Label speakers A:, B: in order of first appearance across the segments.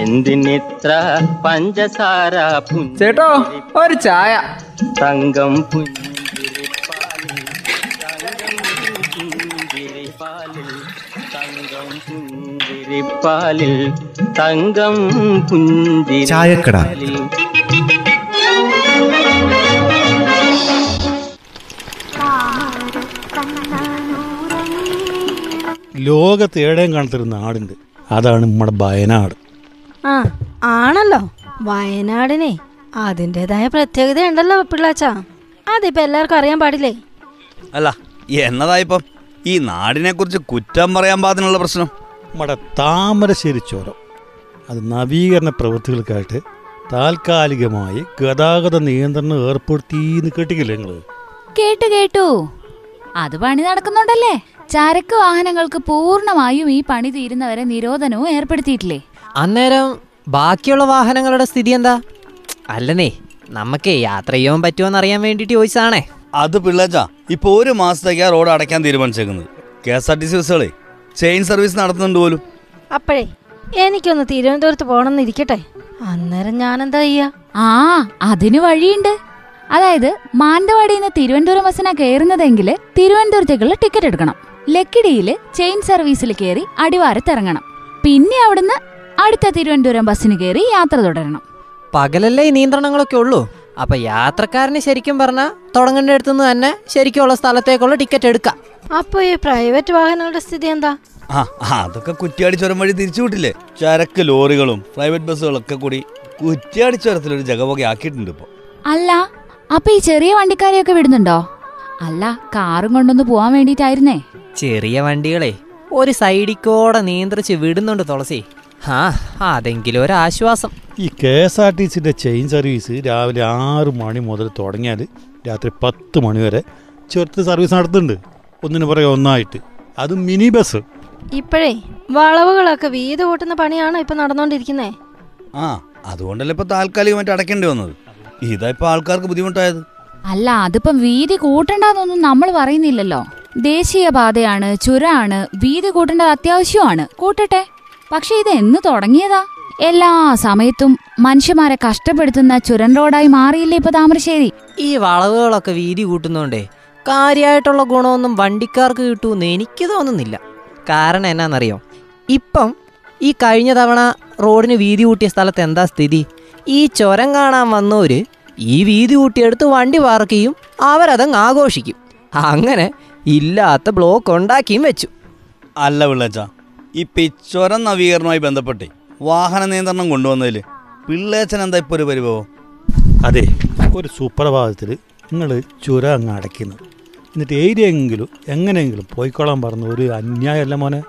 A: എന്തിനിത്ര പഞ്ചസാര
B: ചേട്ടോ ഒരു ചായ.
A: തങ്കം പുഞ്ചിരിപ്പാലിൽ തങ്കം പുഞ്ചിരിപ്പാലിൽ തങ്കം. പുഞ്ചിരിപ്പാലിൽ
C: ലോകത്ത് ഏടേം കാണത്തൊരു നാടുണ്ട് അതാണ് നമ്മുടെ വയനാട്.
D: ആ ആണല്ലോ. വയനാടിനെ അതിന്റെതായ പ്രത്യേകത ഉണ്ടല്ലോ പിള്ളാച്ച. അതിപ്പോ എല്ലാവർക്കും അറിയാൻ പാടില്ലേ?
E: അല്ല എന്നതായിപ്പം ഈ നാടിനെ കുറിച്ച് കുറ്റം പറയാൻ പാടിനുള്ള പ്രശ്നം?
C: നമ്മുടെ താമരശ്ശേരി ചോരം. അത് നവീകരണ പ്രവൃത്തികൾക്കായിട്ട് താൽക്കാലികമായി ഗതാഗത നിയന്ത്രണം ഏർപ്പെടുത്തിന്ന് കേട്ടിക്കില്ലേ നിങ്ങൾ?
F: കേട്ടു കേട്ടു. അത് പണി നടക്കുന്നുണ്ടല്ലേ? ചരക്ക് വാഹനങ്ങൾക്ക് പൂർണമായും ഈ പണി തീരുന്നവരെ നിരോധനവും ഏർപ്പെടുത്തിയിട്ടില്ലേ?
G: അന്നേരം ബാക്കിയുള്ള വാഹനങ്ങളുടെ സ്ഥിതി എന്താ? അല്ലനേ നമുക്ക് യാത്ര ചെയ്യാൻ പറ്റുമോ അറിയാൻ വേണ്ടിട്ട് ചോദിച്ചതാണേ.
E: അത് പിള്ളേച്ചാ ഇപ്പൊ ഒരു മാസത്തേക്ക് ആ റോഡ് അടയ്ക്കാൻ തീരുമാനിച്ചേക്കുന്നത്. K S R T C ബസ്സുകളെ chain service നടത്തുന്നുണ്ട് പോലും.
D: അപ്പോഴേ എനിക്കൊന്ന് തിരുവനന്തപുരത്ത് പോകണമെന്ന് ഇരിക്കട്ടെ? അന്നേരം ഞാൻ എന്താ ചെയ്യാ?
F: ആ അതിന് വഴിയുണ്ട്. അതായത് മാനന്തവാടിയിൽ നിന്ന് തിരുവനന്തപുരം ബസ്സിനാ കയറുന്നതെങ്കിൽ തിരുവനന്തപുരത്തേക്കുള്ള ടിക്കറ്റ് എടുക്കണം. ലക്കിടിയിൽ ചെയിൻ സർവീസിൽ കയറി അടിവാരത്ത് ഇറങ്ങണം. പിന്നെ അവിടുന്ന് അടുത്ത തിരുവനന്തപുരം ബസ്സിന് കയറി യാത്ര തുടരണം.
G: പകലല്ലേ ഈ നിയന്ത്രണങ്ങളൊക്കെ ഉള്ളൂ. അപ്പൊ യാത്രക്കാരന് ശരിക്കും പറഞ്ഞാൽ തുടങ്ങേണ്ട അടുത്തുനിന്ന് തന്നെ ശരിക്കുള്ള സ്ഥലത്തേക്കുള്ള ടിക്കറ്റ് എടുക്കാം.
D: അപ്പൊ ഈ പ്രൈവറ്റ് വാഹനങ്ങളുടെ സ്ഥിതി എന്താ?
E: ആ ആ, അതൊക്കെ കുറ്റിയാടി ചുരം വഴി തിരിച്ചു വിട്ടില്ലേ? ചരക്ക് ലോറികളും പ്രൈവറ്റ് ബസ്സുകളൊക്കെ കൂടി കുറ്റിയാടി ചുരത്തിൽ ഒരു ജഗവക ആക്കിയിട്ടുണ്ട് ഇപ്പൊ.
F: അല്ല അപ്പൊ ഈ ചെറിയ വണ്ടിക്കാരെയൊക്കെ വിടുന്നുണ്ടോ? അല്ല കാറും കൊണ്ടൊന്ന് പോവാൻ വേണ്ടിട്ടായിരുന്നേ
G: ചെറിയ വണ്ടികളെ ഒരു സൈഡിക്കോടെ നിയന്ത്രിച്ച് വിടുന്നുണ്ട് തുളസി. ആ അതെങ്കിലും ഒരു ആശ്വാസം
C: ഈ കെ എസ് ആർ ടി സിന്റെ ചെയിൻ സർവീസ് രാവിലെ ആറ് മണി മുതൽ തുടങ്ങിയാൽ രാത്രി പത്ത് മണി വരെ ചെറുത്ത് സർവീസ് നടത്തുന്നുണ്ട്. ഒന്നിന് പുറകെ ഒന്നായിട്ട്. അത് മിനി ബസ്.
D: ഇപ്പോഴേ വളവുകളൊക്കെ വീത് കൂട്ടുന്ന പണിയാണോ ഇപ്പൊ നടന്നുകൊണ്ടിരിക്കുന്നേ
E: ആ അതുകൊണ്ടല്ലേ ഇപ്പൊ താൽക്കാലികമായിട്ട് അടയ്ക്കേണ്ടി വന്നത്. ഇതാ ഇപ്പൊ ആൾക്കാർക്ക് ബുദ്ധിമുട്ടായത്.
F: അല്ല അതിപ്പം വീതി കൂട്ടണ്ടെന്നൊന്നും നമ്മൾ പറയുന്നില്ലല്ലോ. ദേശീയപാതയാണ് ചുരാണ് വീതി കൂട്ടേണ്ടത് അത്യാവശ്യമാണ്. കൂട്ടട്ടെ. പക്ഷെ ഇത് എന്ന് തുടങ്ങിയതാ? എല്ലാ സമയത്തും മനുഷ്യന്മാരെ കഷ്ടപ്പെടുത്തുന്ന ചുരൻ റോഡായി മാറിയില്ലേ ഇപ്പൊ താമരശ്ശേരി?
G: ഈ വളവുകളൊക്കെ വീതി കൂട്ടുന്നോണ്ടേ കാര്യമായിട്ടുള്ള ഗുണമൊന്നും വണ്ടിക്കാർക്ക് കിട്ടൂന്ന് എനിക്ക് തോന്നുന്നില്ല. കാരണം എന്നാന്നറിയോ? ഇപ്പം ഈ കഴിഞ്ഞ തവണ റോഡിന് വീതി കൂട്ടിയ സ്ഥലത്ത് എന്താ സ്ഥിതി? ഈ ചുരം കാണാൻ വന്നവര് ഈ വീതി കൂട്ടിയെടുത്ത് വണ്ടി പാർക്ക് ചെയ്യും അവരതങ്ങ് ആഘോഷിക്കും. അങ്ങനെ ഇല്ലാത്ത ബ്ലോക്ക് ഉണ്ടാക്കിയും വെച്ചു.
E: അല്ല പിള്ളേച്ച ഈ പിച്ചോര നവീകരണവുമായി ബന്ധപ്പെട്ട് വാഹന നിയന്ത്രണം കൊണ്ടുവന്നതിൽ പിള്ളേച്ചൻ എന്താ ഇപ്പൊ ഒരു പരിഭവം?
C: അതെ ഒരു സുപ്രഭാതത്തിൽ നിങ്ങൾ ചുര അങ്ങ് അടയ്ക്കുന്നു എന്നിട്ട് ഏരിയെങ്കിലും എങ്ങനെയെങ്കിലും പോയിക്കോളാൻ പറഞ്ഞു ഒരു അന്യായമല്ല മോനെ.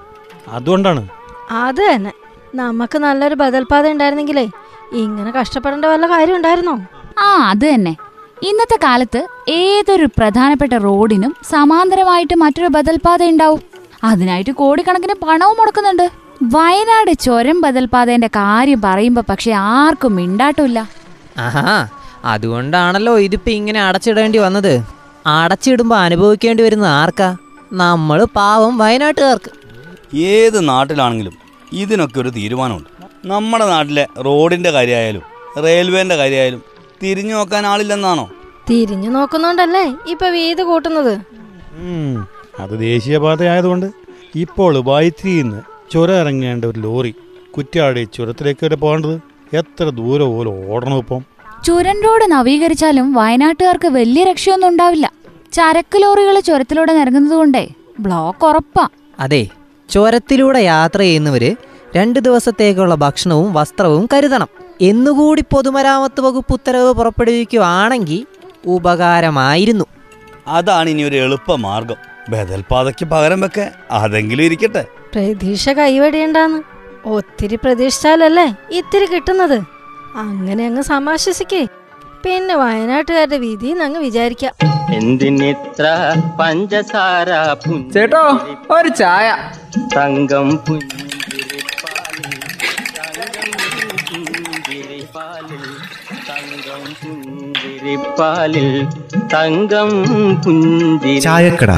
C: അതുകൊണ്ടാണ്.
D: അത് തന്നെ. നമുക്ക് നല്ലൊരു ബദൽപാത ഉണ്ടായിരുന്നെങ്കിലേ ഇങ്ങനെ കഷ്ടപ്പെടേണ്ട വല്ല കാര്യം ഉണ്ടായിരുന്നോ?
F: ആ അത് തന്നെ. ഇന്നത്തെ കാലത്ത് ഏതൊരു പ്രധാനപ്പെട്ട റോഡിനും സമാന്തരമായിട്ട് മറ്റൊരു ബദൽപാത ഉണ്ടാവും. അതിനായിട്ട് കോടിക്കണക്കിന് പണവും മുടക്കുന്നുണ്ട്. വയനാട് ചുരം ബദൽപാതേന്റെ കാര്യം പറയുമ്പോ പക്ഷെ ആർക്കും മിണ്ടാട്ടില്ല
G: ആഹാ അതുകൊണ്ടാണല്ലോ ഇതിപ്പോ ഇങ്ങനെ അടച്ചിടേണ്ടി വന്നത്. അടച്ചിടുമ്പോ അനുഭവിക്കേണ്ടി വരുന്ന ആർക്കാ? നമ്മൾ പാവം വയനാട്ടുകാർക്ക്.
E: ഏത് നാട്ടിലാണെങ്കിലും ഇതിനൊക്കെ ഒരു തീരുമാനമുണ്ട്. നമ്മുടെ നാട്ടിലെ റോഡിന്റെ കാര്യമായാലും റെയിൽവേന്റെ കാര്യമായാലും തിരിഞ്ഞു നോക്കാൻ ആളില്ലെന്നാണോ?
D: തിരിഞ്ഞു നോക്കുന്നോണ്ടല്ലേ ഇപ്പൊ വീത് കൂട്ടുന്നത്?
C: അത് ദേശീയപാതയായതുകൊണ്ട് ഇപ്പോൾ വൈത്തിരിയിൽ നിന്ന് ചുരം ഇറങ്ങേണ്ട ഒരു ലോറി കുറ്റ്യാടി ചുരത്തിലേക്ക് വരെ പോകേണ്ടത് എത്ര ദൂരം പോലും ഓടണം ഇപ്പം.
F: ചുരൻ റോഡ് നവീകരിച്ചാലും വയനാട്ടുകാർക്ക് വലിയ രക്ഷയൊന്നും ഉണ്ടാവില്ല. ചരക്ക് ലോറികൾ ചുരത്തിലൂടെ നിറങ്ങുന്നതുകൊണ്ടേ ബ്ലോക്ക് ഉറപ്പാ.
G: അതെ ചുരത്തിലൂടെ യാത്ര ചെയ്യുന്നവര് രണ്ട് ദിവസത്തേക്കുള്ള ഭക്ഷണവും വസ്ത്രവും കരുതണം. എന്നുകൂടി പൊതുമരാമത്ത് വകുപ്പ് ഉത്തരവ് പുറപ്പെടുവിക്കുകയാണെങ്കിൽ ഉപകാരമായിരുന്നു.
E: അതാണ് ഇനി ഒരു എളുപ്പ മാർഗം ബദൽപാതയ്ക്ക് പകരം വെക്കെ. അതെങ്കിലും ഇരിക്കട്ടെ.
D: പ്രതീക്ഷ കൈവടിയണ്ടാന്ന്. ഒത്തിരി പ്രതീക്ഷിച്ചാലല്ലേ ഇത്തിരി കിട്ടുന്നത്? അങ്ങനെ അങ്ങ് സമാശ്വസിക്കേ. പിന്നെ വയനാട്ടുകാരുടെ വിധി അങ്ങ് വിചാരിക്കാം.
A: എന്തിനിത്ര പഞ്ചസാര
B: ചേട്ടോ ഒരു ചായ.
A: തങ്കം പുഞ്ചിരിപ്പാലിൽ പുഞ്ചിരിപ്പാലിൽ തങ്കം പുഞ്ചിരി
H: ചായക്കട.